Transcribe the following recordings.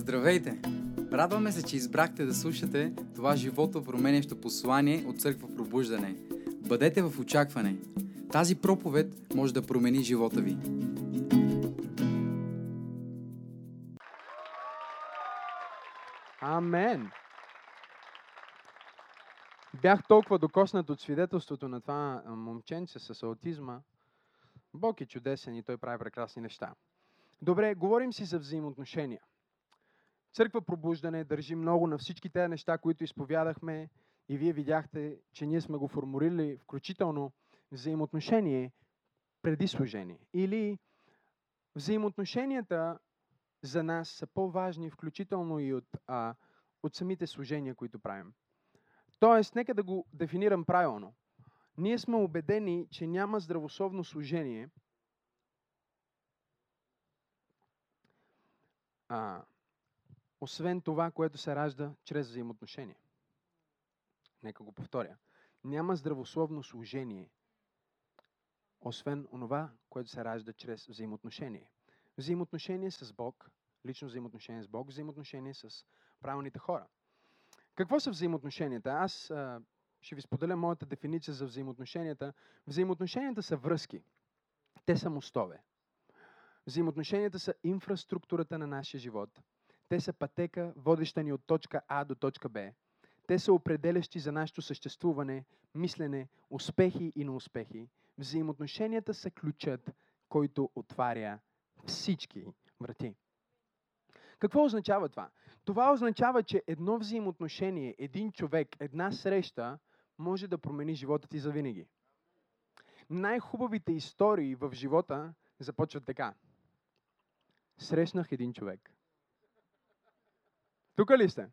Здравейте! Радваме се, че избрахте да слушате това живото променящо послание от Църква Пробуждане. Бъдете в очакване. Тази проповед може да промени живота ви. Амен! Бях толкова докоснат от свидетелството на това момченце с аутизма. Бог е чудесен и той прави прекрасни неща. Добре, говорим си за взаимоотношения. Църква Пробуждане държи много на всички тези неща, които изповядахме и вие видяхте, че ние сме го формулирали включително взаимоотношение преди служение. Или взаимоотношенията за нас са по-важни, включително и от, а, от самите служения, които правим. Тоест, нека да го дефинирам правилно. Ние сме убедени, че няма здравословно служение, а, освен това, което се ражда чрез взаимоотношение. Нека го повторя. Няма здравословно служение, освен онова, което се ражда чрез взаимоотношение. Взаимоотношение с Бог, лично взаимоотношение с Бог, взаимоотношение с правилните хора. Какво са взаимоотношенията? Аз а, ще ви споделя моята дефиниция за взаимоотношенията. Взаимоотношенията са връзки. Те са мостове. Взаимоотношенията са инфраструктурата на нашия живот. Те са пътека, водеща ни от точка А до точка Б. Те са определящи за нашето съществуване, мислене, успехи и неуспехи. Взаимоотношенията са ключът, който отваря всички врати. Какво означава това? Това означава, че едно взаимоотношение, един човек, една среща може да промени живота ти завинаги. Най-хубавите истории в живота започват така. Срещнах един човек. Тук ли сте?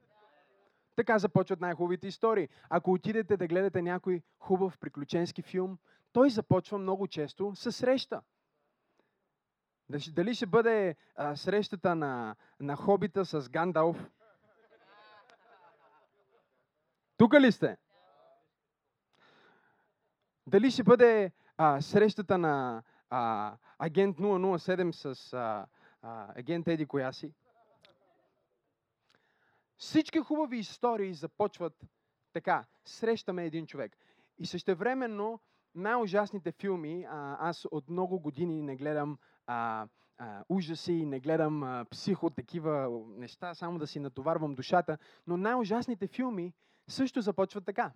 Така започват най-хубавите истории. Ако отидете да гледате някой хубав приключенски филм, той започва много често с среща. Дали ще бъде а, срещата на, на хобита с Гандалф? Тук ли сте? Дали ще бъде а, срещата на а, агент 007 с а, а, агент Еди коя си? Всички хубави истории започват така. Срещаме един човек. И същевременно най-ужасните филми, а, аз от много години не гледам а, а, ужаси, не гледам а, психо, такива неща, само да си натоварвам душата, но най-ужасните филми също започват така.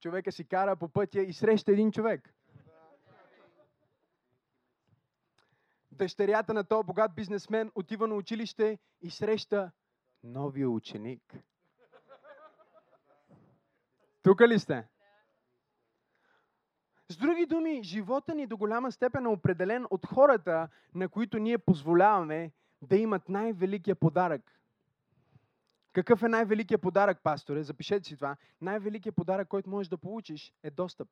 Човека си кара по пътя и среща един човек. Дъщерята на този богат бизнесмен отива на училище и среща новия ученик. Тук ли сте? С други думи, живота ни до голяма степен е определен от хората, на които ние позволяваме да имат най-великия подарък. Какъв е най-великият подарък, пасторе? Запишете си това. Най-великият подарък, който можеш да получиш, е достъп.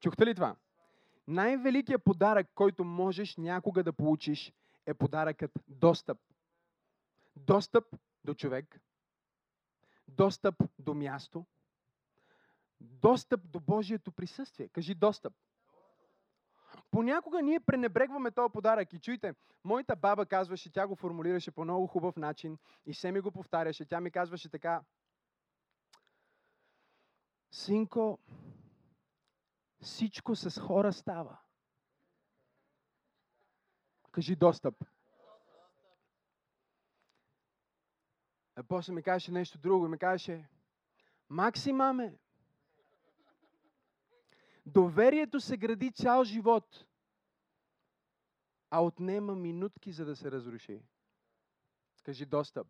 Чухте ли това? Най-великият подарък, който можеш някога да получиш, е подаръкът достъп. Достъп до човек, достъп до място, достъп до Божието присъствие. Кажи достъп. Понякога ние пренебрегваме този подарък и чуйте, моята баба казваше, тя го формулираше по много хубав начин и се ми го повтаряше. Тя ми казваше така, Синко, всичко с хора става. Кажи достъп. А после ми казваше нещо друго. Ми казваше, Макси, маме, доверието се гради цял живот, а отнема минутки, за да се разруши. Кажи достъп.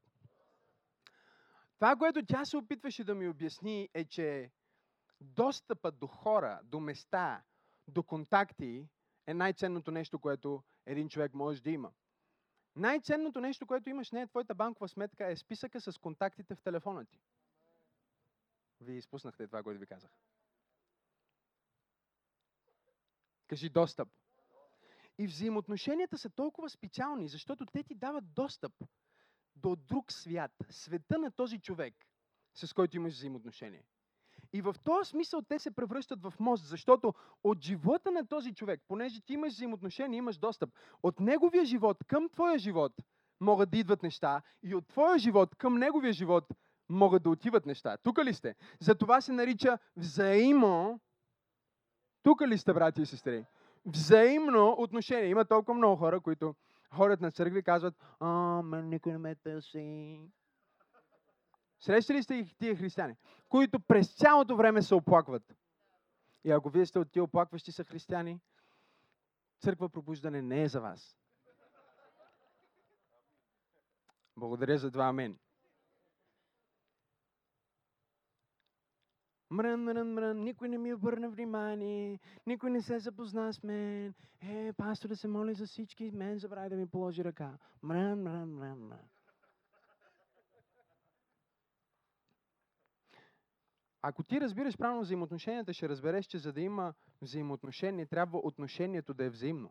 Това, което тя се опитваше да ми обясни, е, че достъпът до хора, до места, до контакти е най-ценното нещо, което един човек може да има. Най-ценното нещо, което имаш, не е твоята банкова сметка, е списъка с контактите в телефона ти. Вие изпуснахте това, което ви казах. Кажи достъп. И взаимоотношенията са толкова специални, защото те ти дават достъп до друг свят, света на този човек, с който имаш взаимоотношение. И в този смисъл те се превръщат в мост, защото от живота на този човек, понеже ти имаш взаимоотношения, имаш достъп, от неговия живот към твоя живот могат да идват неща и от твоя живот към неговия живот могат да отиват неща. Тук ли сте? Затова се нарича взаимо. Тук ли сте, брати и сестри? Взаимно отношение. Има толкова много хора, които ходят на църкви и казват, а, мен никой не ме търси. Срещали сте тия християни, които през цялото време се оплакват. И ако вие сте от тия оплакващи са християни, църква пробуждане не е за вас. Благодаря за това амен. Мрън, мрън, мрън, никой не ми обърна внимание, никой не се запозна с мен. Е, пастор да се моли за всички, мен забрави да ми положи ръка. Мрън, мрън, мрън, мрън. Ако ти разбираш правилно взаимоотношенията, ще разбереш, че за да има взаимоотношение, трябва отношението да е взаимно.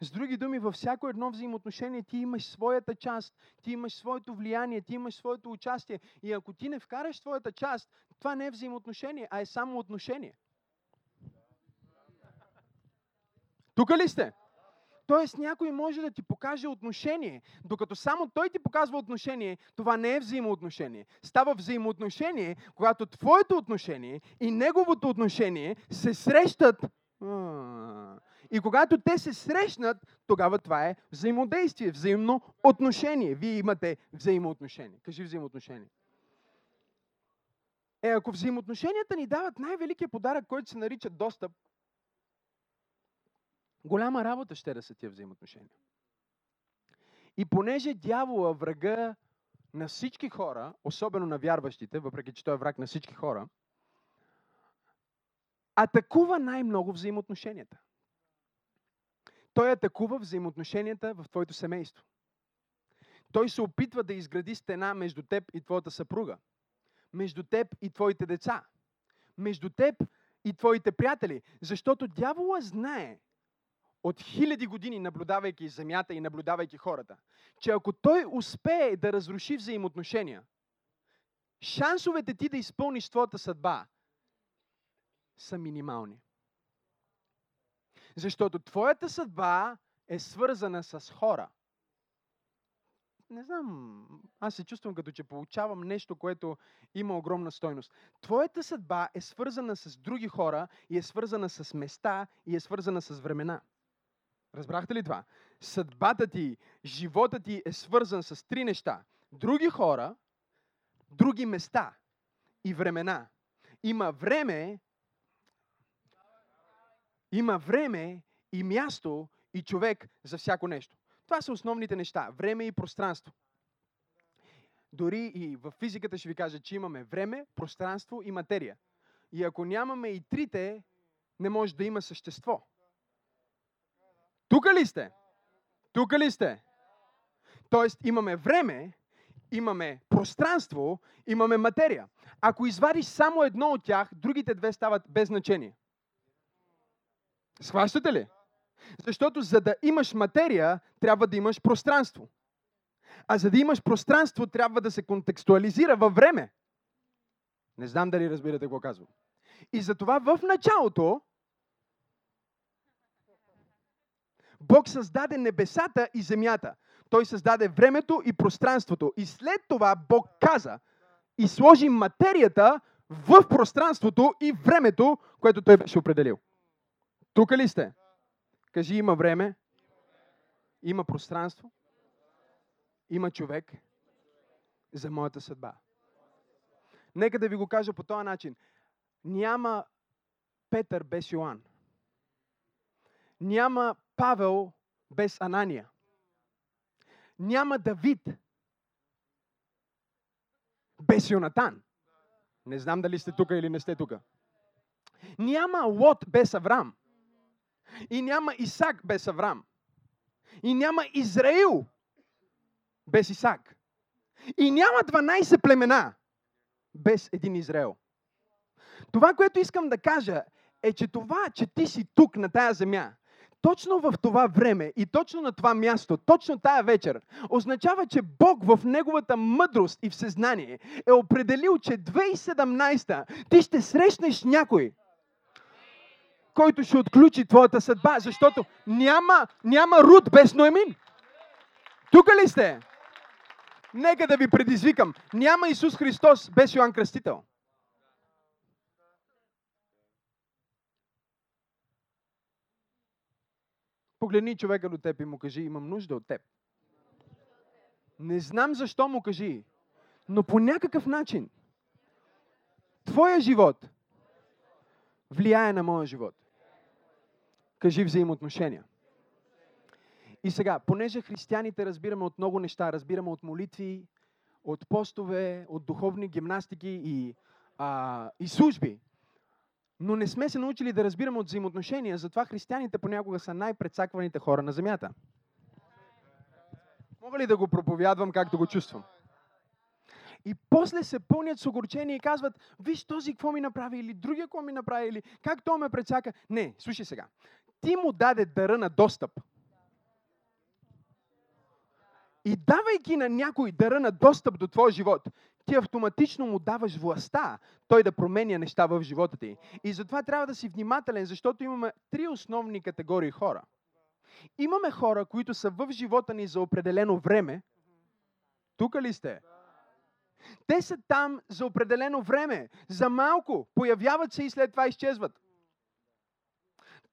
С други думи, във всяко едно взаимоотношение ти имаш своята част, ти имаш своето влияние, ти имаш своето участие. И ако ти не вкараш своята част, това не е взаимоотношение, а е само отношение. Тук ли сте? Тоест някой може да ти покаже отношение, докато само той ти показва отношение, това не е взаимоотношение. Става взаимоотношение, когато твоето отношение и неговото отношение се срещат. И когато те се срещнат, тогава това е взаимодействие, взаимно отношение. Вие имате взаимоотношение. Кажи взаимоотношение. Е, ако взаимоотношенията ни дават най-великият подарък, който се нарича достъп, голяма работа ще да са тия взаимоотношения. И понеже дявола, врага на всички хора, особено на вярващите, въпреки че той е враг на всички хора, атакува най-много взаимоотношенията. Той атакува взаимоотношенията в твоето семейство. Той се опитва да изгради стена между теб и твоята съпруга, между теб и твоите деца, между теб и твоите приятели, защото дявола знае от хиляди години, наблюдавайки земята и наблюдавайки хората, че ако той успее да разруши взаимоотношения, шансовете ти да изпълниш твоята съдба са минимални. Защото твоята съдба е свързана с хора. Не знам, аз се чувствам като че получавам нещо, което има огромна стойност. Твоята съдба е свързана с други хора и е свързана с места и е свързана с времена. Разбрахте ли това? Съдбата ти, живота ти е свързан с три неща. Други хора, други места и времена. Има време, има време и място и човек за всяко нещо. Това са основните неща. Време и пространство. Дори и в физиката ще ви кажа, че имаме време, пространство и материя. И ако нямаме и трите, не може да има същество. Тук ли сте? Тук ли сте? Тоест имаме време, имаме пространство, имаме материя. Ако извадиш само едно от тях, другите две стават без значение. Схващате ли? Защото за да имаш материя, трябва да имаш пространство. А за да имаш пространство, трябва да се контекстуализира във време. Не знам дали разбирате какво казвам. И затова в началото Бог създаде небесата и земята. Той създаде времето и пространството. И след това Бог каза и сложи материята в пространството и времето, което той беше определил. Тук ли сте? Кажи, има време, има пространство, има човек за моята съдба. Нека да ви го кажа по този начин. Няма Петър без Йоан. Няма Павел без Анания. Няма Давид без Йонатан. Не знам дали сте тук или не сте тук. Няма Лот без Авраам. И няма Исак без Авраам. И няма Израил без Исак. И няма 12 племена без един Израел. Това, което искам да кажа, е, че това, че ти си тук на тая земя, точно в това време и точно на това място, точно тая вечер, означава, че Бог в Неговата мъдрост и всезнание е определил, че 2017 ти ще срещнеш някой, който ще отключи твоята съдба, защото няма, няма Руд без Ноемин. Тук ли сте? Нека да ви предизвикам. Няма Исус Христос без Йоанн Кръстител. Погледни човека до теб и му кажи, имам нужда от теб. Не знам защо му кажи, но по някакъв начин твоя живот влияе на моя живот. Кажи взаимоотношения. И сега, понеже християните разбираме от много неща, разбираме от молитви, от постове, от духовни гимнастики и, а, и служби, но не сме се научили да разбираме от взаимоотношения, затова християните понякога са най-предсакваните хора на земята. Мога ли да го проповядвам както го чувствам? И после се пълнят с огорчение и казват, виж този какво ми направи, или другия какво ми направи, или как то ме предсака. Не, слушай сега. Ти му даде дъра на достъп. И давайки на някой дъра на достъп до твоя живот, ти автоматично му даваш властта той да променя неща в живота ти. И затова трябва да си внимателен, защото имаме три основни категории хора. Имаме хора, които са в живота ни за определено време. Тук ли сте? Те са там за определено време, за малко, появяват се и след това изчезват.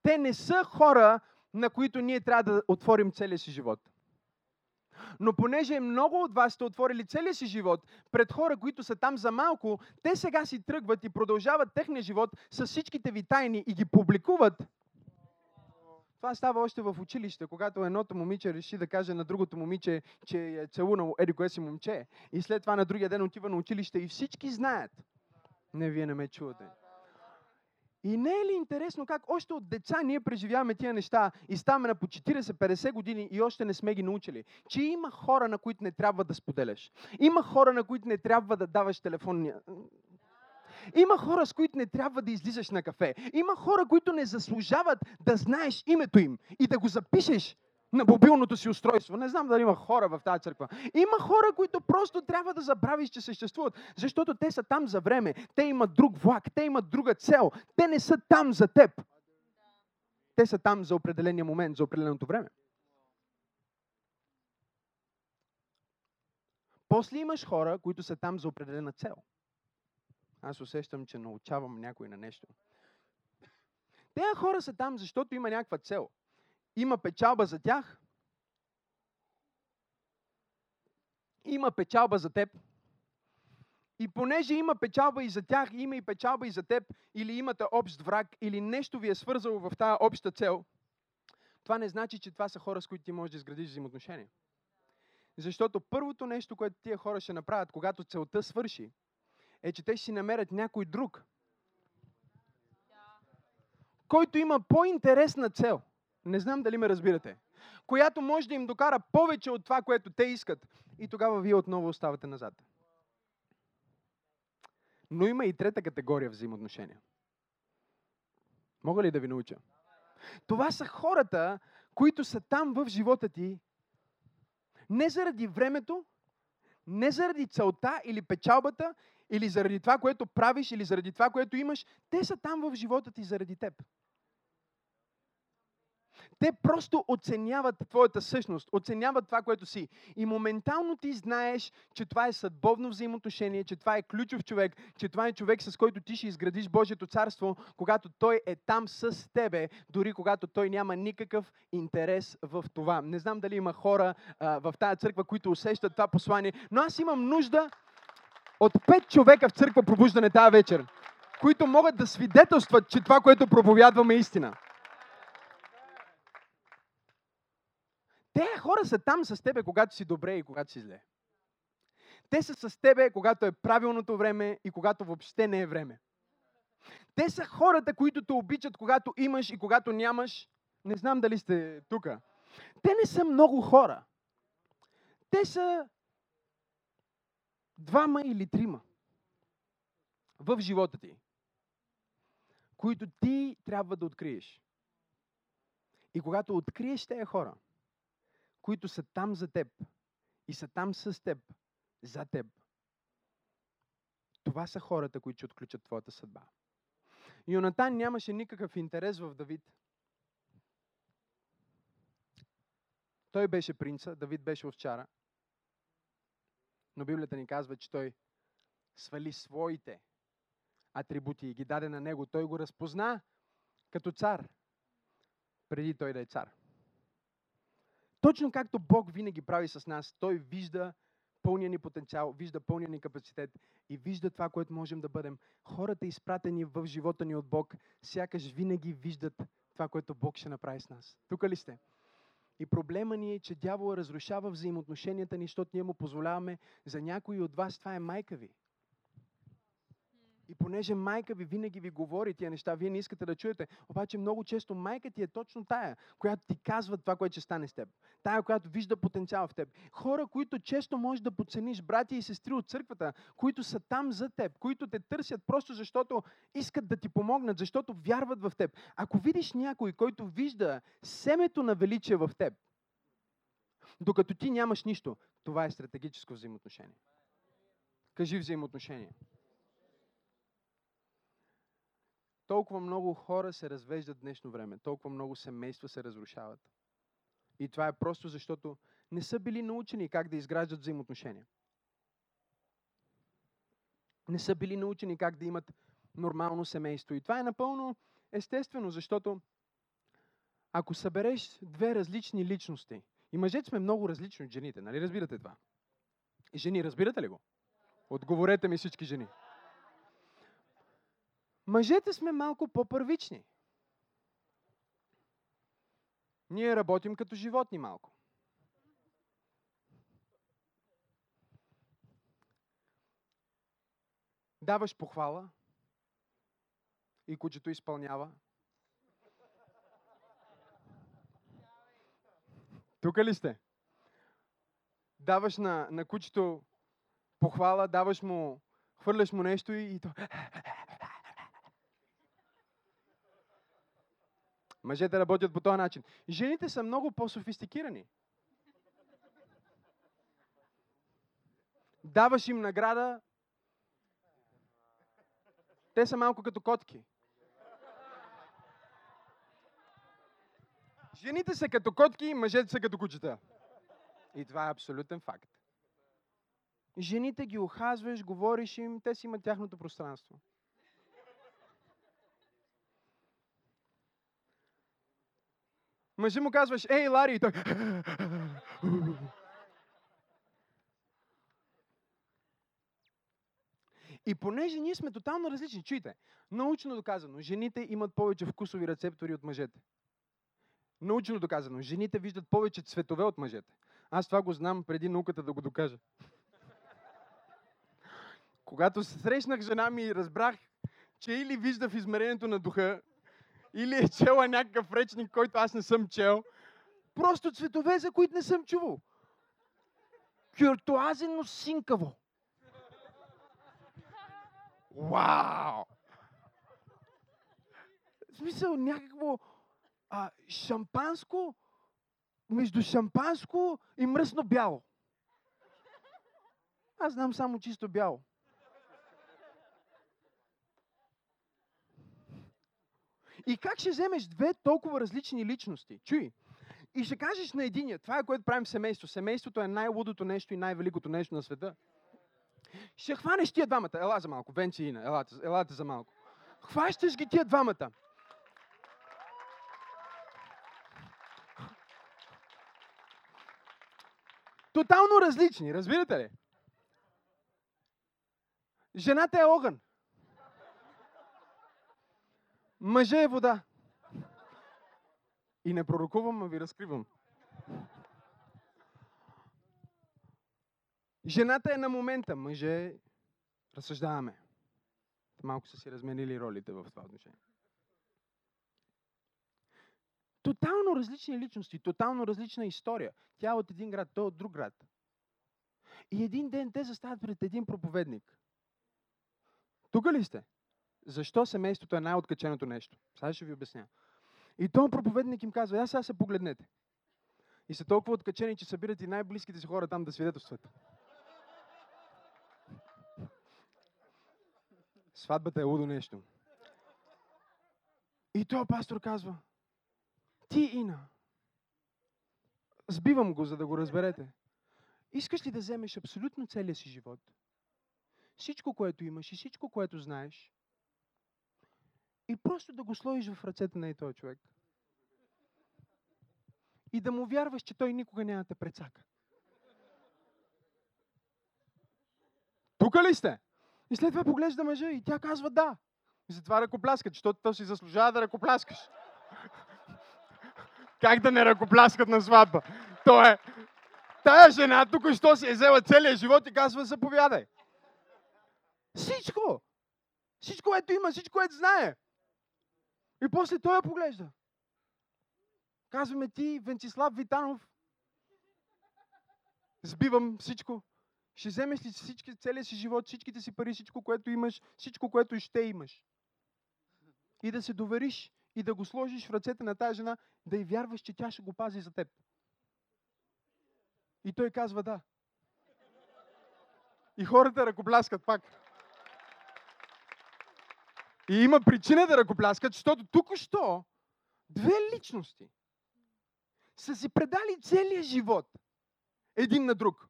Те не са хора, на които ние трябва да отворим целия си живот. Но понеже много от вас сте отворили целия си живот пред хора, които са там за малко, те сега си тръгват и продължават техния живот с всичките ви тайни и ги публикуват. Това става още в училище, когато едното момиче реши да каже на другото момиче, че е целунало еди кое си момче. И след това на другия ден отива на училище и всички знаят. Не, вие не ме чувате. И не е ли интересно как още от деца ние преживяваме тия неща и ставаме на по 40-50 години и още не сме ги научили? Че има хора, на които не трябва да споделяш. Има хора, на които не трябва да даваш телефонния. Има хора, с които не трябва да излизаш на кафе. Има хора, които не заслужават да знаеш името им и да го запишеш на мобилното си устройство. Не знам дали има хора в тази църква. Има хора, които просто трябва да забравиш, че съществуват, защото те са там за време. Те имат друг влак, те имат друга цел. Те не са там за теб. Те са там за определения момент, за определеното време. После имаш хора, които са там за определена цел. Аз усещам, че научавам някой на нещо. Те хора са там, защото има някаква цел има печалба за тях, има печалба за теб. И понеже има печалба и за тях, има и печалба и за теб, или имате общ враг, или нещо ви е свързало в тази обща цел, това не значи, че това са хора, с които ти можеш да изградиш взаимоотношения. Защото първото нещо, което тия хора ще направят, когато целта свърши, е, че те ще си намерят някой друг, който има по-интересна цел – не знам дали ме разбирате. Която може да им докара повече от това, което те искат. И тогава вие отново оставате назад. Но има и трета категория взаимоотношения. Мога ли да ви науча? Това са хората, които са там в живота ти, не заради времето, не заради целта или печалбата, или заради това, което правиш, или заради това, което имаш. Те са там в живота ти заради теб. Те просто оценяват твоята същност, оценяват това, което си. И моментално ти знаеш, че това е съдбовно взаимоотношение, че това е ключов човек, че това е човек, с който ти ще изградиш Божието царство, когато той е там с тебе, дори когато той няма никакъв интерес в това. Не знам дали има хора а, в тази църква, които усещат това послание, но аз имам нужда от пет човека в църква пробуждане тази вечер, които могат да свидетелстват, че това, което проповядваме е истина. Те хора са там с тебе, когато си добре и когато си зле. Те са с тебе, когато е правилното време и когато въобще не е време. Те са хората, които те обичат, когато имаш и когато нямаш. Не знам дали сте тук. Те не са много хора. Те са двама или трима в живота ти, които ти трябва да откриеш. И когато откриеш тези хора, които са там за теб и са там с теб, за теб, това са хората, които ще отключат твоята съдба. Йонатан нямаше никакъв интерес в Давид. Той беше принца, Давид беше овчара. Но Библията ни казва, че той свали своите атрибути и ги даде на него. Той го разпозна като цар, преди той да е цар. Точно както Бог винаги прави с нас, Той вижда пълния ни потенциал, вижда пълния ни капацитет и вижда това, което можем да бъдем. Хората, изпратени в живота ни от Бог, сякаш винаги виждат това, което Бог ще направи с нас. Тук ли сте? И проблема ни е, че дявола разрушава взаимоотношенията ни, защото ние му позволяваме за някои от вас това е майка ви. И понеже майка ви винаги ви говори тия неща, вие не искате да чуете. Обаче много често майка ти е точно тая, която ти казва това, което ще стане с теб. Тая, която вижда потенциал в теб. Хора, които често можеш да подцениш, брати и сестри от църквата, които са там за теб, които те търсят просто защото искат да ти помогнат, защото вярват в теб. Ако видиш някой, който вижда семето на величие в теб, докато ти нямаш нищо, това е стратегическо взаимоотношение. Кажи взаимоотношение. Толкова много хора се развеждат днешно време, толкова много семейства се разрушават. И това е просто защото не са били научени как да изграждат взаимоотношения. Не са били научени как да имат нормално семейство. И това е напълно естествено, защото ако събереш две различни личности, и мъжете сме много различни от жените, нали разбирате това? Жени, разбирате ли го? Отговорете ми всички жени. Мъжете сме малко по-първични. Ние работим като животни малко. Даваш похвала и кучето изпълнява. Тук ли сте? Даваш на, на кучето похвала, даваш му, хвърляш му нещо и, и то Мъжете работят по този начин. Жените са много по-софистикирани. Даваш им награда, те са малко като котки. Жените са като котки, мъжете са като кучета. И това е абсолютен факт. Жените ги охазваш, говориш им, те си имат тяхното пространство. Мъжи му казваш, ей, Лари, и той... И понеже ние сме тотално различни, чуйте, научно доказано, жените имат повече вкусови рецептори от мъжете. Научно доказано, жените виждат повече цветове от мъжете. Аз това го знам преди науката да го докажа. Когато срещнах жена ми, разбрах, че или вижда в измерението на духа, или е чела някакъв речник, който аз не съм чел. Просто цветове, за които не съм чувал. Кюртуазено синкаво. Вау! В смисъл някакво а, шампанско между шампанско и мръсно бяло. Аз знам само чисто бяло. И как ще вземеш две толкова различни личности? Чуй. И ще кажеш на единия, това е което правим семейство. Семейството е най-лудото нещо и най-великото нещо на света. Ще хванеш тия двамата. Ела за малко. Венци и Ина. Елате, елате за малко. Хващаш ги тия двамата. Тотално различни, разбирате ли? Жената е огън. Мъже е вода. И не пророкувам, а ви разкривам. Жената е на момента, мъже разсъждаваме. Малко са си разменили ролите в това отношение. Тотално различни личности, тотално различна история. Тя е от един град, той е от друг град. И един ден те застават пред един проповедник. Тук ли сте? Защо семейството е най-откаченото нещо? Сега ще ви обясня. И този проповедник им казва, аз сега се погледнете. И са толкова откачени, че събират и най-близките си хора там да свидетелстват. Сватбата е лудо нещо. И този пастор казва, ти, Ина, сбивам го, за да го разберете. Искаш ли да вземеш абсолютно целия си живот? Всичко, което имаш и всичко, което знаеш, и просто да го сложиш в ръцете на и този човек. И да му вярваш, че той никога няма да те прецака. Тук ли сте? И след това поглежда мъжа и тя казва да. И затова ръкопляскат, защото то си заслужава да ръкопляскаш. Как да не ръкопляскат на сватба? То е... Тая жена тук що си е взела целият живот и казва, заповядай. Всичко. Всичко, което има, всичко, което знае. И после той я поглежда. Казваме ти, Венцислав Витанов, сбивам всичко. Ще вземеш ли всички, целият си живот, всичките си пари, всичко, което имаш, всичко, което ще имаш. И да се довериш и да го сложиш в ръцете на тази жена, да й вярваш, че тя ще го пази за теб. И той казва да. И хората ръкопляскат пак. И има причина да ръкопляскат, защото тук-що две личности са си предали целия живот един на друг.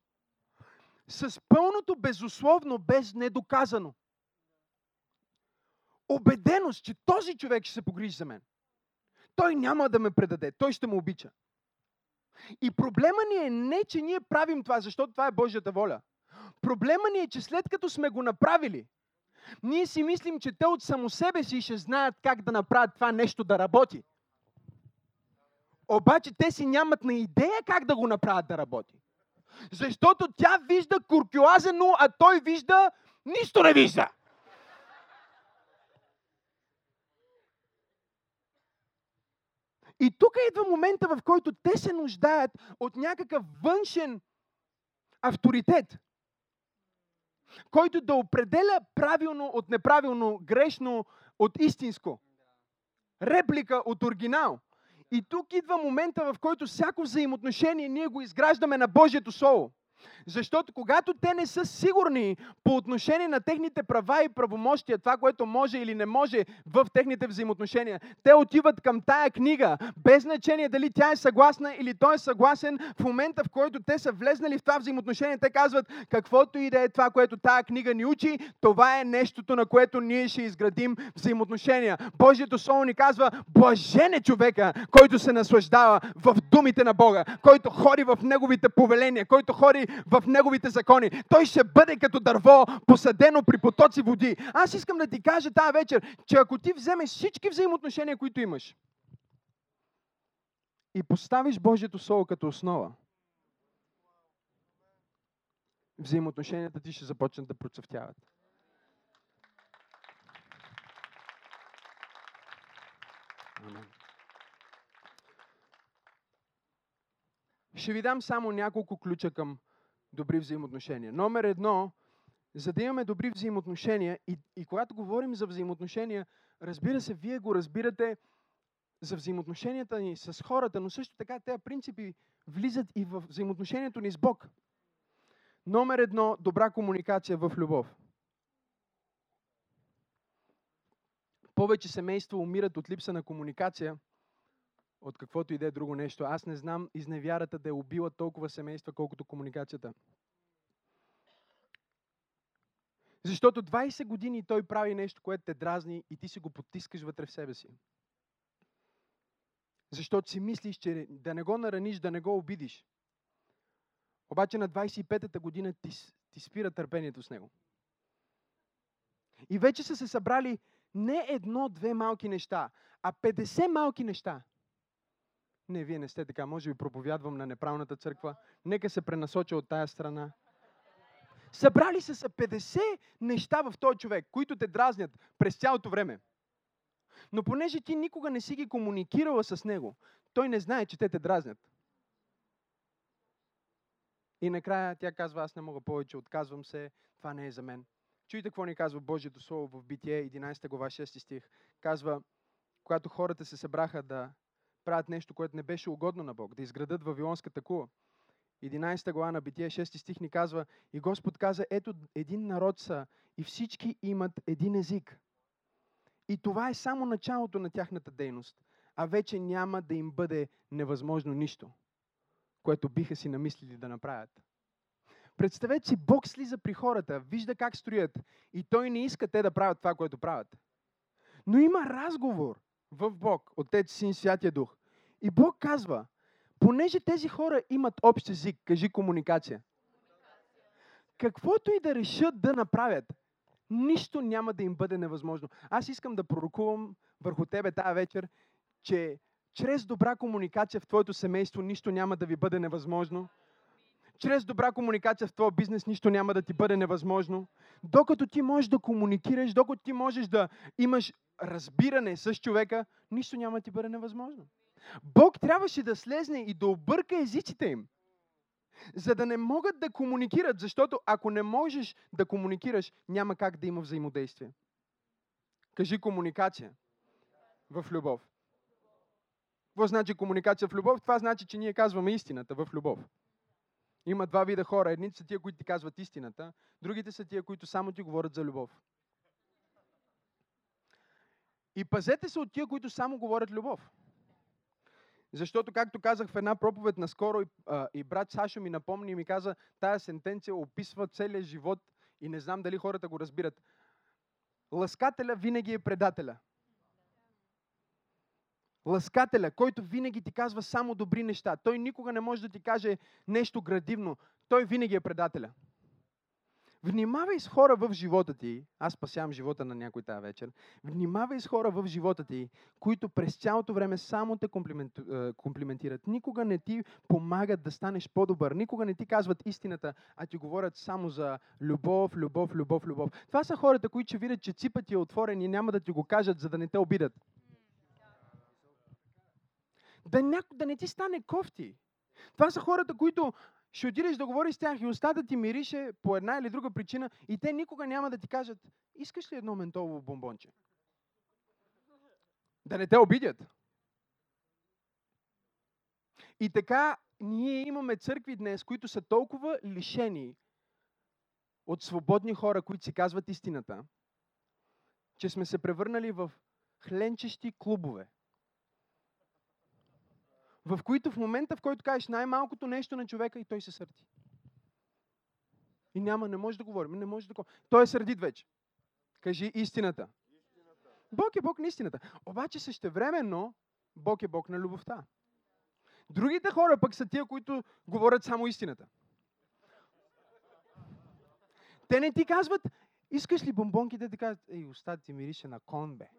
С пълното безусловно, без недоказано. Обеденост, че този човек ще се погрижи за мен. Той няма да ме предаде, той ще ме обича. И проблема ни е не, че ние правим това, защото това е Божията воля. Проблема ни е, че след като сме го направили, ние си мислим, че те от само себе си ще знаят как да направят това нещо да работи. Обаче те си нямат на идея как да го направят да работи. Защото тя вижда куркюазено, а той вижда нищо не вижда. И тук идва момента, в който те се нуждаят от някакъв външен авторитет, който да определя правилно от неправилно, грешно от истинско. Реплика от оригинал. И тук идва момента, в който всяко взаимоотношение ние го изграждаме на Божието Слово. Защото когато те не са сигурни по отношение на техните права и правомощия, това, което може или не може в техните взаимоотношения, те отиват към тая книга, без значение дали тя е съгласна или той е съгласен, в момента в който те са влезнали в това взаимоотношение, те казват, каквото и да е това, което тая книга ни учи, това е нещото, на което ние ще изградим взаимоотношения. Божието Слово ни казва, блажен е човека, който се наслаждава в думите на Бога, който ходи в неговите повеления, който ходи в неговите закони. Той ще бъде като дърво, посадено при потоци води. Аз искам да ти кажа тази вечер, че ако ти вземеш всички взаимоотношения, които имаш, и поставиш Божието Слово като основа, взаимоотношенията ти ще започнат да процъфтяват. Амен. Ще ви дам само няколко ключа към добри взаимоотношения. Номер едно, за да имаме добри взаимоотношения и, и когато говорим за взаимоотношения, разбира се, вие го разбирате за взаимоотношенията ни с хората, но също така тези принципи влизат и в взаимоотношението ни с Бог. Номер едно, добра комуникация в любов. Повече семейства умират от липса на комуникация, от каквото и да е друго нещо. Аз не знам изневярата да е убила толкова семейства, колкото комуникацията. Защото 20 години той прави нещо, което те дразни и ти си го потискаш вътре в себе си. Защото си мислиш, че да не го нараниш, да не го обидиш. Обаче на 25-та година ти, ти спира търпението с него. И вече са се събрали не едно-две малки неща, а 50 малки неща, не, вие не сте така. Може би проповядвам на неправната църква. Нека се пренасоча от тая страна. Събрали са се 50 неща в този човек, които те дразнят през цялото време. Но понеже ти никога не си ги комуникирала с него, той не знае, че те те дразнят. И накрая тя казва, аз не мога повече, отказвам се, това не е за мен. Чуйте какво ни казва Божието Слово в Битие, 11 глава, 6 стих. Казва, когато хората се събраха да правят нещо, което не беше угодно на Бог, да изградат Вавилонската кула. 11 глава на Битие, 6 стих ни казва, и Господ каза, ето един народ са и всички имат един език. И това е само началото на тяхната дейност, а вече няма да им бъде невъзможно нищо, което биха си намислили да направят. Представете си, Бог слиза при хората, вижда как строят и Той не иска те да правят това, което правят. Но има разговор в Бог, Отец, Син, Святия Дух. И Бог казва, понеже тези хора имат общ език, кажи комуникация. Каквото и да решат да направят, нищо няма да им бъде невъзможно. Аз искам да пророкувам върху тебе тази вечер, че чрез добра комуникация в твоето семейство нищо няма да ви бъде невъзможно. Чрез добра комуникация в твоя бизнес нищо няма да ти бъде невъзможно. Докато ти можеш да комуникираш, докато ти можеш да имаш разбиране с човека, нищо няма да ти бъде невъзможно. Бог трябваше да слезне и да обърка езиците им, за да не могат да комуникират, защото ако не можеш да комуникираш, няма как да има взаимодействие. Кажи комуникация в любов. Какво значи комуникация в любов? Това значи, че ние казваме истината в любов. Има два вида хора. Едните са тия, които ти казват истината, другите са тия, които само ти говорят за любов. И пазете се от тия, които само говорят любов. Защото, както казах в една проповед наскоро, и, а, и брат Сашо ми напомни и ми каза, тая сентенция описва целият живот и не знам дали хората го разбират. Лъскателя винаги е предателя. Лъскателя, който винаги ти казва само добри неща. Той никога не може да ти каже нещо градивно. Той винаги е предателя. Внимавай с хора в живота ти, аз спасявам живота на някой тази вечер, внимавай с хора в живота ти, които през цялото време само те комплиментират. Никога не ти помагат да станеш по-добър, никога не ти казват истината, а ти говорят само за любов, любов, любов, любов. Това са хората, които ще видят, че ципът ти е отворен и няма да ти го кажат, за да не те обидат. Да, няко, да не ти стане кофти. Това са хората, които ще отидеш да говориш с тях и устата ти мирише по една или друга причина и те никога няма да ти кажат, искаш ли едно ментолово бомбонче? Да не те обидят. И така ние имаме църкви днес, които са толкова лишени от свободни хора, които си казват истината, че сме се превърнали в хленчещи клубове в които в момента, в който кажеш най-малкото нещо на човека и той се сърди. И няма, не може да говорим, не може да говорим. Той е сърдит вече. Кажи истината. истината. Бог е Бог на истината. Обаче същевременно Бог е Бог на любовта. Другите хора пък са тия, които говорят само истината. Те не ти казват, искаш ли бомбонките да кажат, ей, устата ти мирише на кон, бе.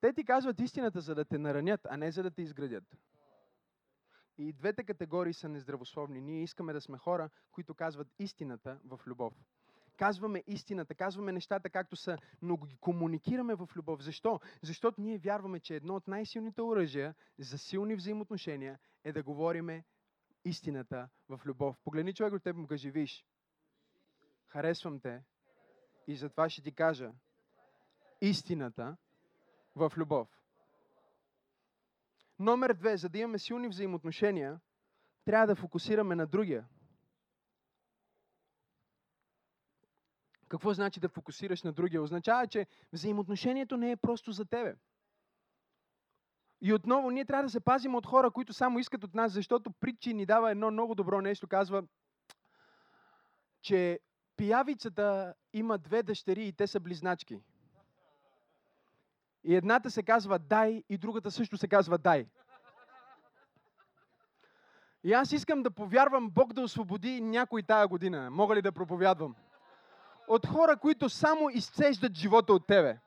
Те ти казват истината, за да те наранят, а не за да те изградят. И двете категории са нездравословни. Ние искаме да сме хора, които казват истината в любов. Казваме истината, казваме нещата както са, но ги комуникираме в любов. Защо? Защото ние вярваме, че едно от най-силните оръжия за силни взаимоотношения е да говориме истината в любов. Погледни човек от теб му кажи, виж, харесвам те и затова ще ти кажа истината в любов. Номер две, за да имаме силни взаимоотношения, трябва да фокусираме на другия. Какво значи да фокусираш на другия? Означава, че взаимоотношението не е просто за тебе. И отново, ние трябва да се пазим от хора, които само искат от нас, защото притчи ни дава едно много добро нещо. Казва, че пиявицата има две дъщери и те са близначки. И едната се казва дай, и другата също се казва дай. И аз искам да повярвам Бог да освободи някой тая година. Мога ли да проповядвам? От хора, които само изцеждат живота от тебе.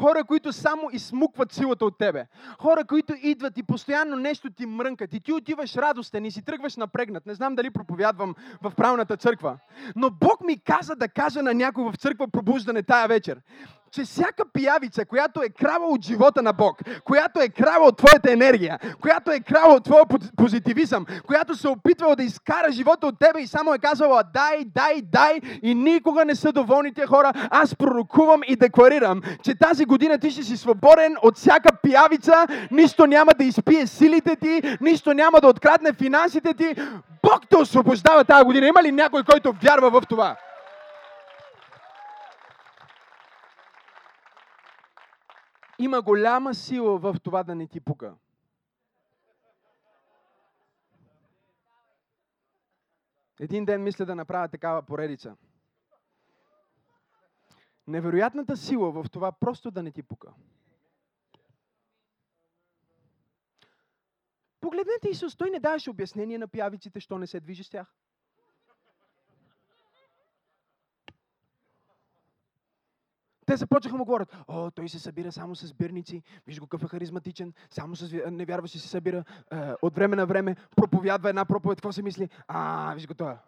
Хора, които само измукват силата от тебе. Хора, които идват и постоянно нещо ти мрънкат. И ти отиваш радостен и си тръгваш напрегнат. Не знам дали проповядвам в правилната църква. Но Бог ми каза да кажа на някой в църква пробуждане тая вечер, че всяка пиявица, която е крава от живота на Бог, която е крава от твоята енергия, която е крава от твоя пози- позитивизъм, която се опитвала да изкара живота от тебе и само е казвала дай, дай, дай и никога не са доволни тия хора, аз пророкувам и декларирам, че тази година ти ще си свободен от всяка пиявица, нищо няма да изпие силите ти, нищо няма да открадне финансите ти. Бог те освобождава тази година. Има ли някой, който вярва в това? Има голяма сила в това да не ти пука. Един ден мисля да направя такава поредица. Невероятната сила в това просто да не ти пука. Погледнете Исус, той не даваше обяснение на пявиците, що не се движи с тях. Те започнаха му говорят, о, той се събира само с бирници, виж го какъв е харизматичен, само с невярващи се събира, е, от време на време проповядва една проповед, какво се мисли? А, виж го това.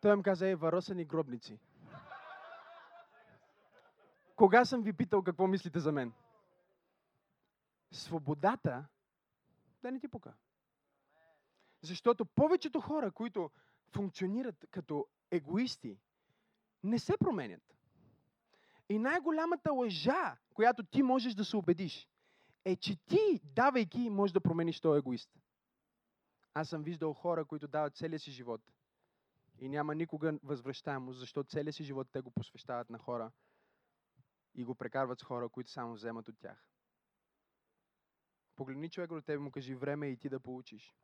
Той им каза, е, варосани гробници. Кога съм ви питал какво мислите за мен? Свободата да не ти пука. Защото повечето хора, които функционират като егоисти, не се променят. И най-голямата лъжа, която ти можеш да се убедиш, е, че ти, давайки, можеш да промениш този егоист. Аз съм виждал хора, които дават целия си живот и няма никога възвръщаемост, защото целия си живот те го посвещават на хора и го прекарват с хора, които само вземат от тях. Погледни човека до тебе му кажи време е и ти да получиш.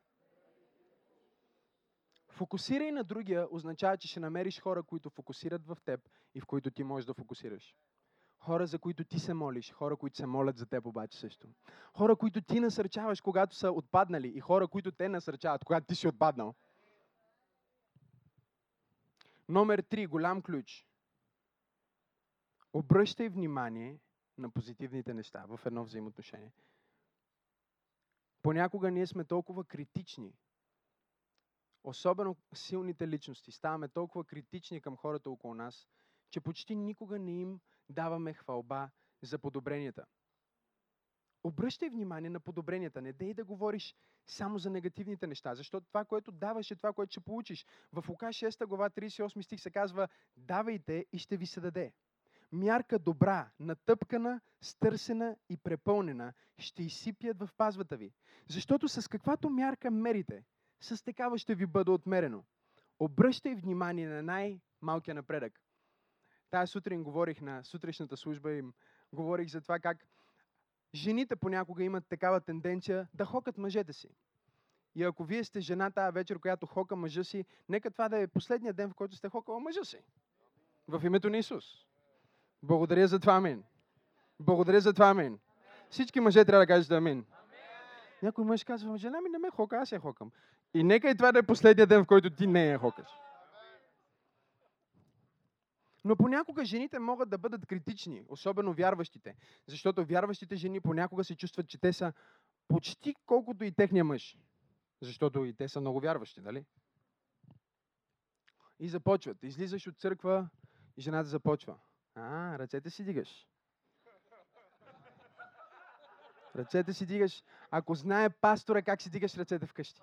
Фокусирай на другия означава, че ще намериш хора, които фокусират в теб и в които ти можеш да фокусираш. Хора, за които ти се молиш, хора, които се молят за теб обаче също. Хора, които ти насърчаваш, когато са отпаднали и хора, които те насърчават, когато ти си отпаднал. Номер три, голям ключ. Обръщай внимание на позитивните неща в едно взаимоотношение. Понякога ние сме толкова критични, особено силните личности, ставаме толкова критични към хората около нас, че почти никога не им даваме хвалба за подобренията. Обръщай внимание на подобренията. Не дей да говориш само за негативните неща, защото това, което даваш, е това, което ще получиш. В Лука 6 глава 38 стих се казва Давайте и ще ви се даде. Мярка добра, натъпкана, стърсена и препълнена ще изсипят в пазвата ви. Защото с каквато мярка мерите, с такава ще ви бъде отмерено. Обръщай внимание на най-малкия напредък. Тая сутрин говорих на сутрешната служба и им говорих за това как жените понякога имат такава тенденция да хокат мъжете си. И ако вие сте жена тази вечер, която хока мъжа си, нека това да е последния ден, в който сте хокала мъжа си. В името на Исус. Благодаря за това, амин. Благодаря за това, амин. Всички мъже трябва да кажат амин. Някой мъж казва, жена ми не ме хока, аз я хокам. И нека и това да е последния ден, в който ти не я хокаш. Но понякога жените могат да бъдат критични, особено вярващите. Защото вярващите жени понякога се чувстват, че те са почти колкото и техния мъж. Защото и те са много вярващи, нали? И започват. Излизаш от църква и жената започва. А, ръцете си дигаш. Ръцете си дигаш. Ако знае пастора как си дигаш ръцете вкъщи.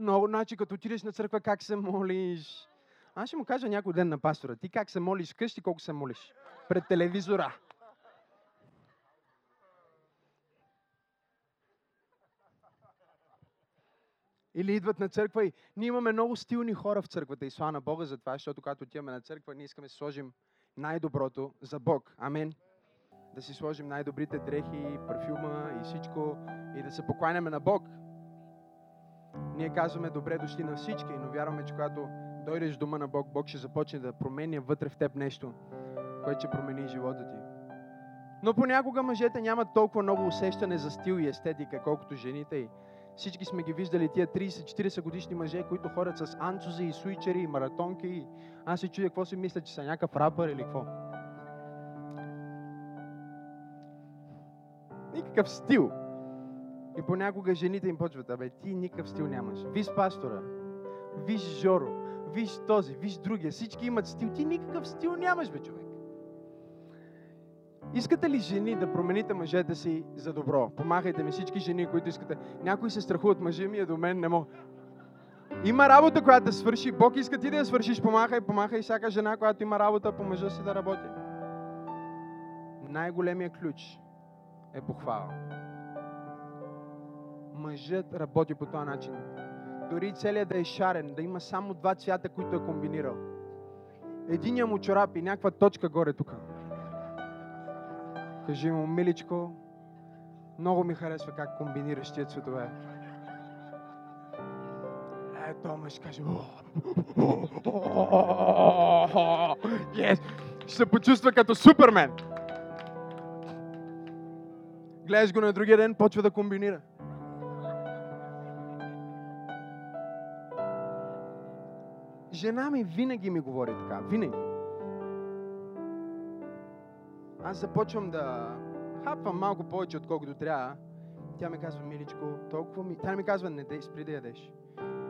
Много, значи като отидеш на църква, как се молиш. Аз ще му кажа някой ден на пастора. Ти как се молиш вкъщи, колко се молиш? Пред телевизора. Или идват на църква и ние имаме много стилни хора в църквата и слава на Бога за това, защото когато отиваме на църква, ние искаме да сложим най-доброто за Бог. Амин. Да си сложим най-добрите дрехи, парфюма и всичко и да се покланяме на Бог. Ние казваме добре дошли на всички, но вярваме, че когато дойдеш дома на Бог, Бог ще започне да променя вътре в теб нещо, което ще промени живота ти. Но понякога мъжете нямат толкова много усещане за стил и естетика, колкото жените. И всички сме ги виждали тия 30-40 годишни мъже, които ходят с анцузи и суичери и маратонки. И аз се чудя какво си мисля, че са някакъв рапър или какво. Никакъв стил. И понякога жените им почват, абе ти никакъв стил нямаш. Виж пастора, виж Жоро, виж този, виж другия. Всички имат стил. Ти никакъв стил нямаш, бе, човек. Искате ли жени да промените мъжете си за добро? Помахайте ми всички жени, които искате. Някои се страхуват, мъжа ми е до мен, не мога. Има работа, която да свърши. Бог иска ти да я свършиш. Помахай, помахай всяка жена, която има работа по мъжа си да работи. Най-големия ключ е похвала. Мъжът работи по този начин. Дори целият да е шарен, да има само два цвята, които е комбинирал. Единия му чорап и някаква точка горе тук. Кажи му, миличко, много ми харесва как комбинираш тия цветове. Е, то мъж каже, yes! ще се почувства като Супермен. Гледаш го на другия ден, почва да комбинира. Жена ми винаги ми говори така. Винаги. Аз започвам да хапвам малко повече, отколкото трябва. Тя ми казва, миличко, толкова ми... Тя ми казва, не дей, спри да ядеш.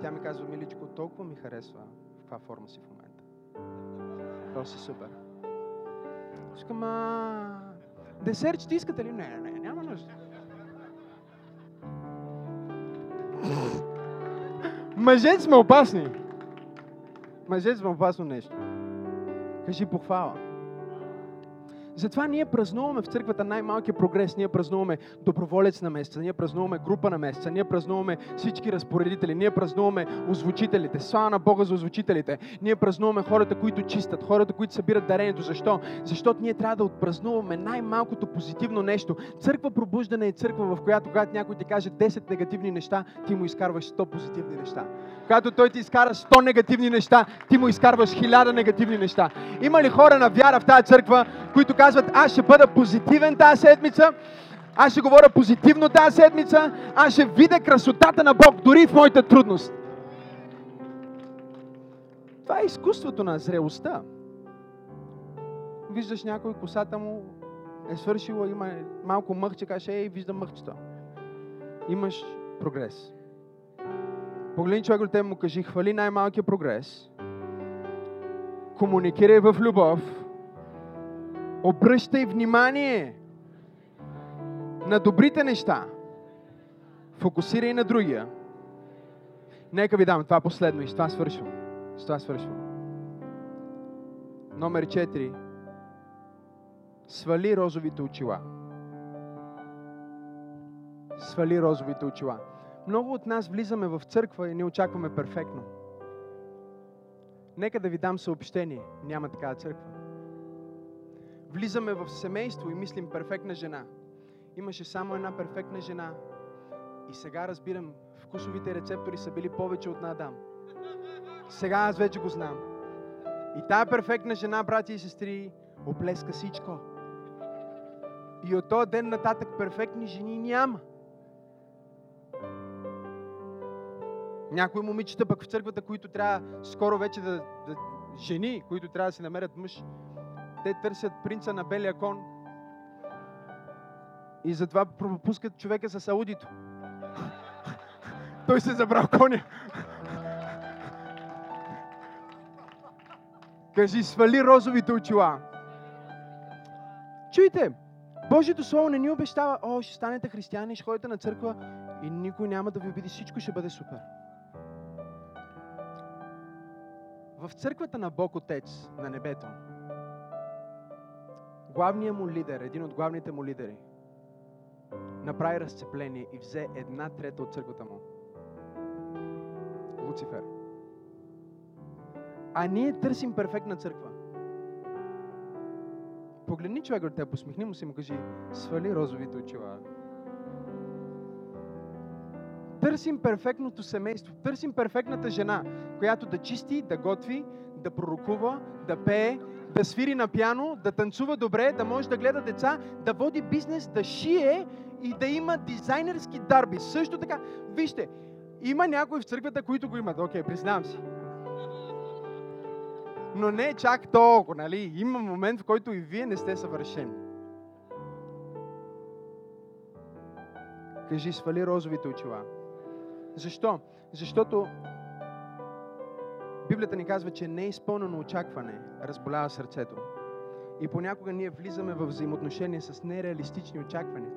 Тя ми казва, миличко, толкова ми харесва в каква форма си в момента. То си супер. Искам, а... Десерт искате ли? Не, не, няма нужда. Мъжете сме опасни. Мъжете сме опасно нещо. Кажи похвала. Затова ние празнуваме в църквата най-малкия прогрес. Ние празнуваме доброволец на месеца, ние празнуваме група на месеца, ние празнуваме всички разпоредители, ние празнуваме озвучителите. Слава на Бога за озвучителите. Ние празнуваме хората, които чистят, хората, които събират дарението. Защо? Защото ние трябва да отпразнуваме най-малкото позитивно нещо. Църква пробуждане е църква, в която когато някой ти каже 10 негативни неща, ти му изкарваш 100 позитивни неща. Когато той ти изкара 100 негативни неща, ти му изкарваш 1000 негативни неща. Има ли хора на вяра в тази църква, които казват, аз ще бъда позитивен тази седмица, аз ще говоря позитивно тази седмица, аз ще видя красотата на Бог дори в моята трудност. Това е изкуството на зрелостта. Виждаш някой, косата му е свършила, има малко мъхче, каже, ей, виждам мъхчето. Имаш прогрес. Погледни човек от му кажи, хвали най-малкия прогрес. Комуникирай в любов Обръщай внимание на добрите неща. Фокусирай на другия. Нека ви дам това последно и с това свършвам. С това свършвам. Номер 4. Свали розовите очила. Свали розовите очила. Много от нас влизаме в църква и не очакваме перфектно. Нека да ви дам съобщение. Няма такава църква влизаме в семейство и мислим перфектна жена. Имаше само една перфектна жена. И сега разбирам, вкусовите рецептори са били повече от на Адам. Сега аз вече го знам. И тая перфектна жена, брати и сестри, оплеска всичко. И от този ден нататък перфектни жени няма. Някои момичета пък в църквата, които трябва скоро вече да, да жени, които трябва да си намерят мъж, те търсят принца на белия кон и затова пропускат човека с аудито. Той се забрал коня. Кажи, свали розовите очила. Чуйте, Божието Слово не ни обещава, о, ще станете християни, ще ходите на църква и никой няма да ви обиди, всичко ще бъде супер. В църквата на Бог Отец на небето, главният му лидер, един от главните му лидери, направи разцепление и взе една трета от църквата му. Луцифер. А ние търсим перфектна църква. Погледни човек от теб, посмихни му се му кажи, свали розовите очила. Търсим перфектното семейство, търсим перфектната жена, която да чисти, да готви, да пророкува, да пее, да свири на пяно, да танцува добре, да може да гледа деца, да води бизнес, да шие и да има дизайнерски дарби. Също така, вижте, има някои в църквата, които го имат. Окей, признавам си. Но не чак толкова, нали? Има момент, в който и вие не сте съвършени. Кажи, свали розовите очила. Защо? Защото Библията ни казва, че не е изпълнено очакване разболява сърцето. И понякога ние влизаме в взаимоотношения с нереалистични очаквания.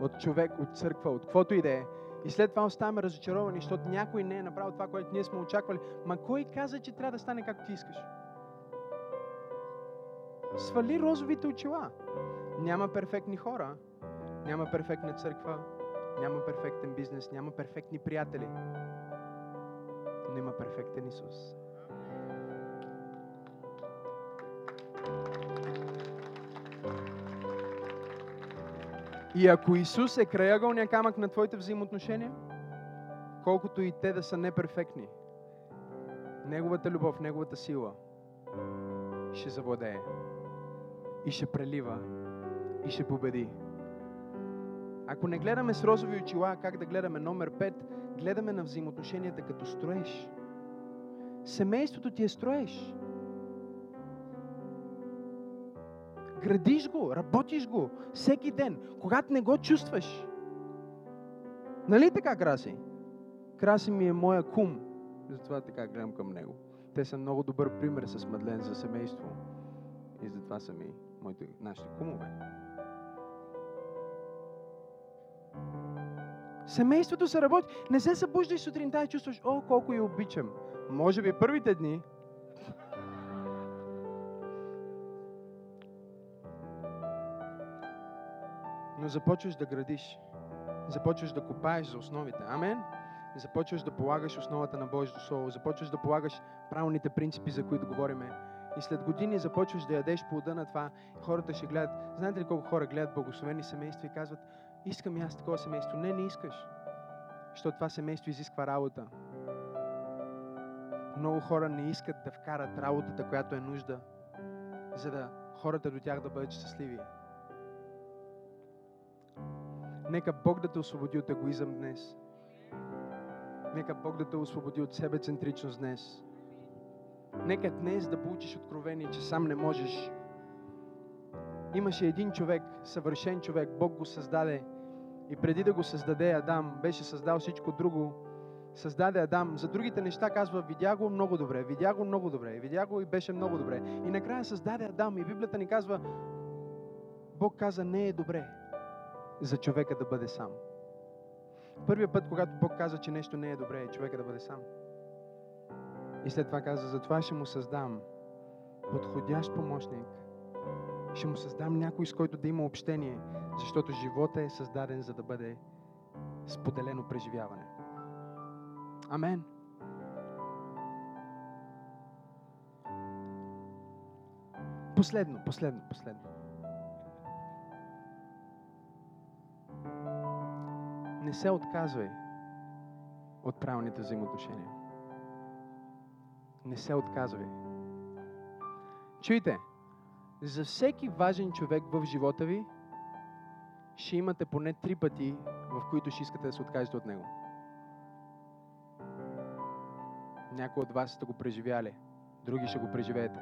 От човек, от църква, от каквото и да е. И след това оставаме разочаровани, защото някой не е направил това, което ние сме очаквали. Ма кой каза, че трябва да стане както ти искаш? Свали розовите очила. Няма перфектни хора, няма перфектна църква, няма перфектен бизнес, няма перфектни приятели, но има перфектен Исус. И ако Исус е краягълния камък на твоите взаимоотношения, колкото и те да са неперфектни, Неговата любов, Неговата сила ще завладее и ще прелива и ще победи. Ако не гледаме с розови очила, как да гледаме номер 5, гледаме на взаимоотношенията като строеш. Семейството ти е строеш. Градиш го, работиш го всеки ден, когато не го чувстваш. Нали така, Краси? Краси ми е моя кум, затова така гледам към него. Те са много добър пример с Мадлен за семейство. И затова са ми моите, нашите кумове. Семейството се работи. Не се събуждаш сутринта и чувстваш, о, колко я обичам. Може би първите дни. Но започваш да градиш. Започваш да копаеш за основите. Амен. Започваш да полагаш основата на Божието Слово. Започваш да полагаш правилните принципи, за които говориме. И след години започваш да ядеш плода на това. Хората ще гледат. Знаете ли колко хора гледат благословени семейства и казват, искам и аз такова семейство. Не, не искаш. Защото това семейство изисква работа. Много хора не искат да вкарат работата, която е нужда, за да хората до тях да бъдат щастливи. Нека Бог да те освободи от егоизъм днес. Нека Бог да те освободи от себецентричност днес. Нека днес да получиш откровение, че сам не можеш. Имаше един човек, съвършен човек, Бог го създаде. И преди да го създаде Адам, беше създал всичко друго. Създаде Адам. За другите неща казва, видя го много добре, видя го много добре, видя го и беше много добре. И накрая създаде Адам. И Библията ни казва, Бог каза, не е добре за човека да бъде сам. Първият път, когато Бог каза, че нещо не е добре, е човека да бъде сам. И след това каза, затова ще му създам подходящ помощник. Ще му създам някой, с който да има общение, защото живота е създаден за да бъде споделено преживяване. Амен. Последно, последно, последно. Не се отказвай от правилните взаимоотношения. Не се отказвай. Чуйте, за всеки важен човек в живота ви ще имате поне три пъти, в които ще искате да се откажете от него. Някои от вас сте го преживяли, други ще го преживеете.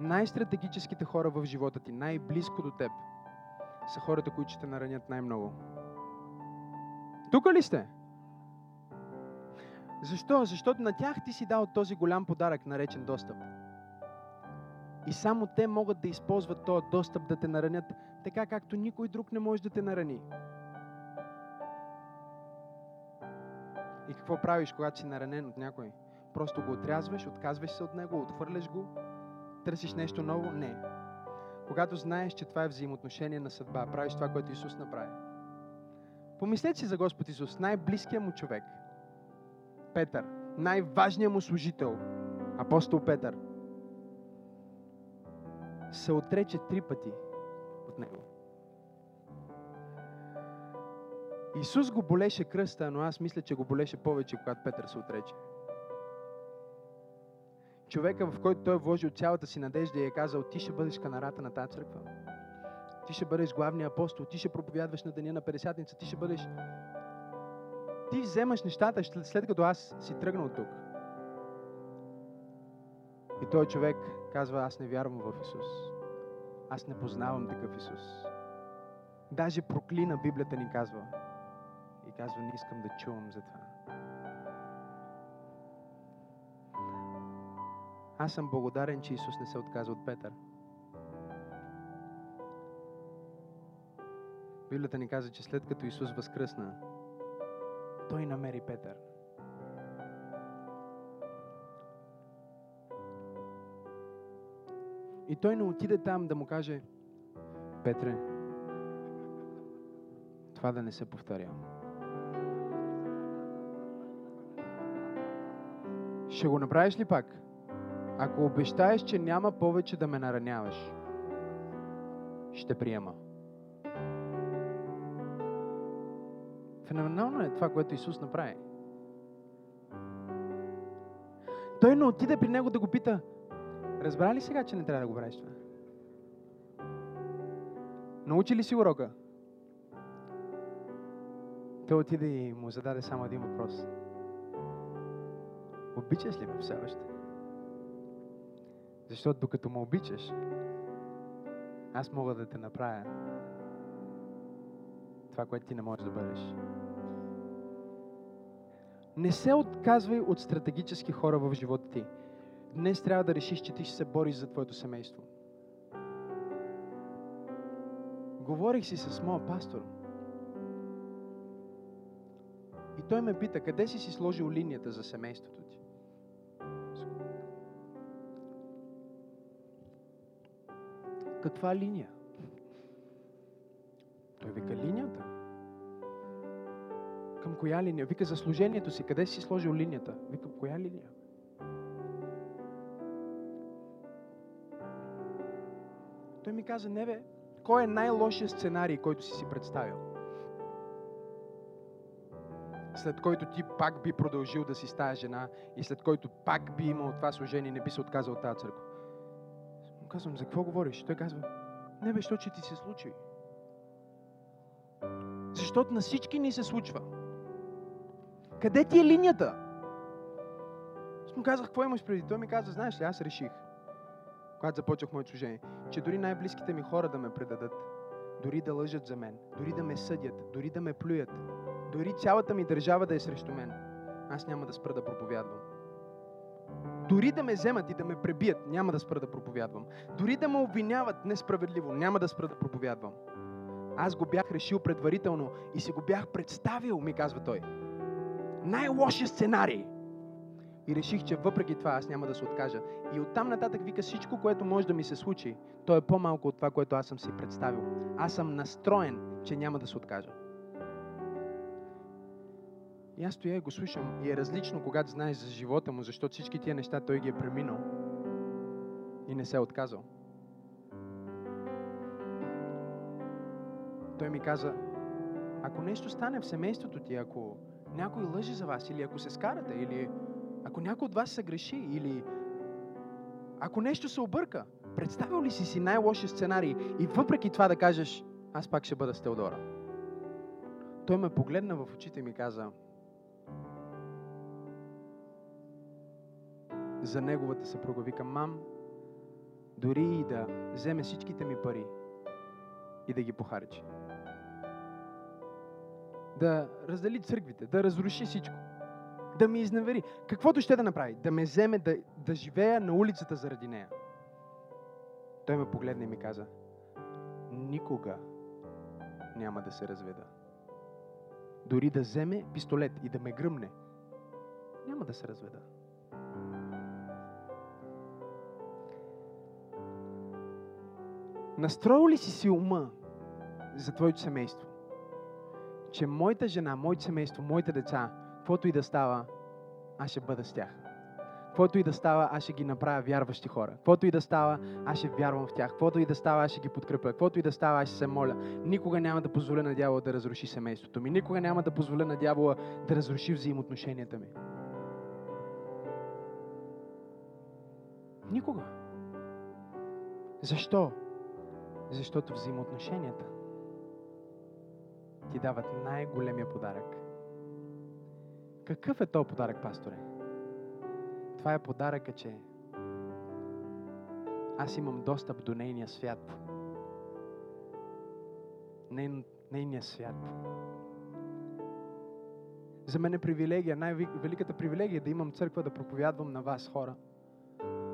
Най-стратегическите хора в живота ти, най-близко до теб, са хората, които ще те наранят най-много. Тук ли сте? Защо? Защото на тях ти си дал този голям подарък, наречен достъп. И само те могат да използват този достъп да те наранят, така както никой друг не може да те нарани. И какво правиш, когато си наранен от някой? Просто го отрязваш, отказваш се от него, отхвърляш го, търсиш нещо ново? Не. Когато знаеш, че това е взаимоотношение на съдба, правиш това, което Исус направи. Помислете си за Господ Исус, най-близкият му човек, Петър, най-важният му служител, апостол Петър, се отрече три пъти от него. Исус го болеше кръста, но аз мисля, че го болеше повече, когато Петър се отрече. Човека, в който той е вложил цялата си надежда и е казал, ти ще бъдеш канарата на тази църква. Ти ще бъдеш главния апостол, ти ще проповядваш на деня на Педесятница, ти ще бъдеш... Ти вземаш нещата след като аз си тръгнал от тук. И той човек казва, аз не вярвам в Исус. Аз не познавам такъв Исус. Даже проклина Библията ни казва. И казва, не искам да чувам за това. Аз съм благодарен, че Исус не се отказа от Петър. Библията ни казва, че след като Исус възкръсна, той намери Петър. И той не отиде там да му каже, Петре, това да не се повторя. Ще го направиш ли пак? Ако обещаеш, че няма повече да ме нараняваш, ще приема. Феноменално е това, което Исус направи. Той не отиде при него да го пита, разбра ли сега, че не трябва да го правиш това? Научи ли си урока? Той отиде и му зададе само един въпрос. Обичаш ли ме все още? Защото докато ме обичаш, аз мога да те направя това, което ти не можеш да бъдеш. Не се отказвай от стратегически хора в живота ти. Днес трябва да решиш, че ти ще се бориш за твоето семейство. Говорих си с моя пастор. И той ме пита, къде си си сложил линията за семейството ти? Каква линия? Той вика линията. Към коя линия? Вика за служението си. Къде си сложил линията? Вика, коя линия? Той ми каза, не бе, кой е най-лошият сценарий, който си си представил? След който ти пак би продължил да си с тая жена и след който пак би имал това служение, не би се отказал от тази църква. Му казвам, за какво говориш? Той казва, не бе, защото ти се случи. Защото на всички ни се случва. Къде ти е линията? Аз му казах, какво имаш преди? Той ми каза, знаеш ли, аз реших, когато започнах моето служение, че дори най-близките ми хора да ме предадат, дори да лъжат за мен, дори да ме съдят, дори да ме плюят, дори цялата ми държава да е срещу мен, аз няма да спра да проповядвам. Дори да ме вземат и да ме пребият, няма да спра да проповядвам. Дори да ме обвиняват несправедливо, няма да спра да проповядвам. Аз го бях решил предварително и си го бях представил, ми казва той. Най-лошия сценарий. И реших, че въпреки това аз няма да се откажа. И оттам нататък вика всичко, което може да ми се случи, то е по-малко от това, което аз съм си представил. Аз съм настроен, че няма да се откажа. И аз стоя и го слушам. И е различно, когато знаеш за живота му, защото всички тия неща той ги е преминал и не се е отказал. Той ми каза, ако нещо стане в семейството ти, ако някой лъжи за вас, или ако се скарате, или ако някой от вас се греши, или ако нещо се обърка, представил ли си си най-лоши сценарий и въпреки това да кажеш, аз пак ще бъда с Теодора. Той ме погледна в очите и ми каза, за неговата съпруга. Викам, мам, дори и да вземе всичките ми пари и да ги похарчи. Да раздели църквите, да разруши всичко. Да ми изневери. Каквото ще да направи? Да ме вземе да, да живея на улицата заради нея. Той ме погледна и ми каза, никога няма да се разведа. Дори да вземе пистолет и да ме гръмне, няма да се разведа. Настроил ли си си ума за твоето семейство? Че моята жена, моето семейство, моите деца, каквото и да става, аз ще бъда с тях. Каквото и да става, аз ще ги направя вярващи хора. Каквото и да става, аз ще вярвам в тях. Каквото и да става, аз ще ги подкрепя. Каквото и да става, аз ще се моля. Никога няма да позволя на дявола да разруши семейството ми. Никога няма да позволя на дявола да разруши взаимоотношенията ми. Никога. Защо? Защото взаимоотношенията ти дават най-големия подарък. Какъв е този подарък, пасторе? Това е подаръка, че аз имам достъп до нейния свят. Нейн, нейния свят. За мен е привилегия, най-великата привилегия е да имам църква да проповядвам на вас, хора.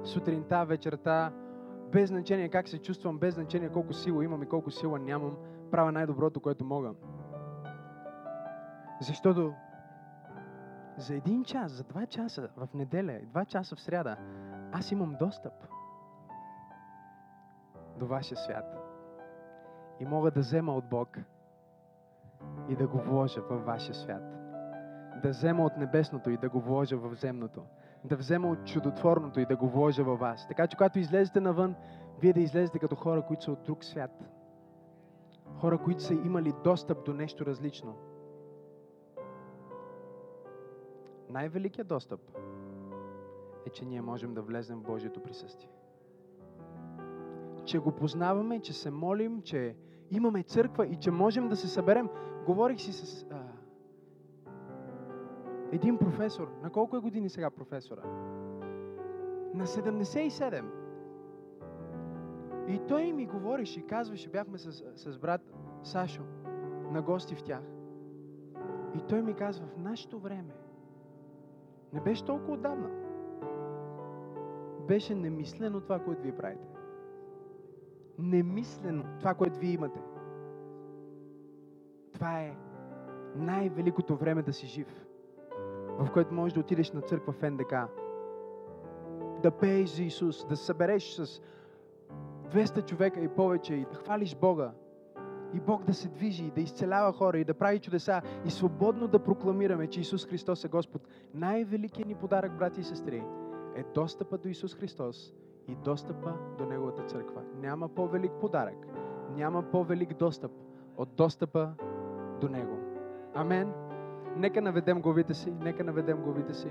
Сутринта, вечерта, без значение как се чувствам, без значение колко сила имам и колко сила нямам, правя най-доброто, което мога. Защото за един час, за два часа в неделя и два часа в сряда, аз имам достъп до вашия свят. И мога да взема от Бог и да го вложа във вашия свят. Да взема от небесното и да го вложа в земното. Да взема от чудотворното и да го вложа във вас. Така че когато излезете навън, вие да излезете като хора, които са от друг свят. Хора, които са имали достъп до нещо различно. Най-великият достъп е, че ние можем да влезем в Божието присъствие. Че го познаваме, че се молим, че имаме църква и че можем да се съберем. Говорих си с а, един професор. На колко е години сега професора? На 77. И той ми говореше и казваше, бяхме с, с брат Сашо на гости в тях. И той ми казва, в нашето време, не беше толкова отдавна, беше немислено това, което вие правите. Немислено това, което вие имате. Това е най-великото време да си жив, в което можеш да отидеш на църква в НДК, да пееш за Исус, да събереш с 200 човека и повече и да хвалиш Бога. И Бог да се движи, да изцелява хора и да прави чудеса и свободно да прокламираме, че Исус Христос е Господ. Най-великият ни подарък, брати и сестри, е достъпа до Исус Христос и достъпа до Неговата църква. Няма по-велик подарък, няма по-велик достъп от достъпа до Него. Амен. Нека наведем главите си, нека наведем главите си.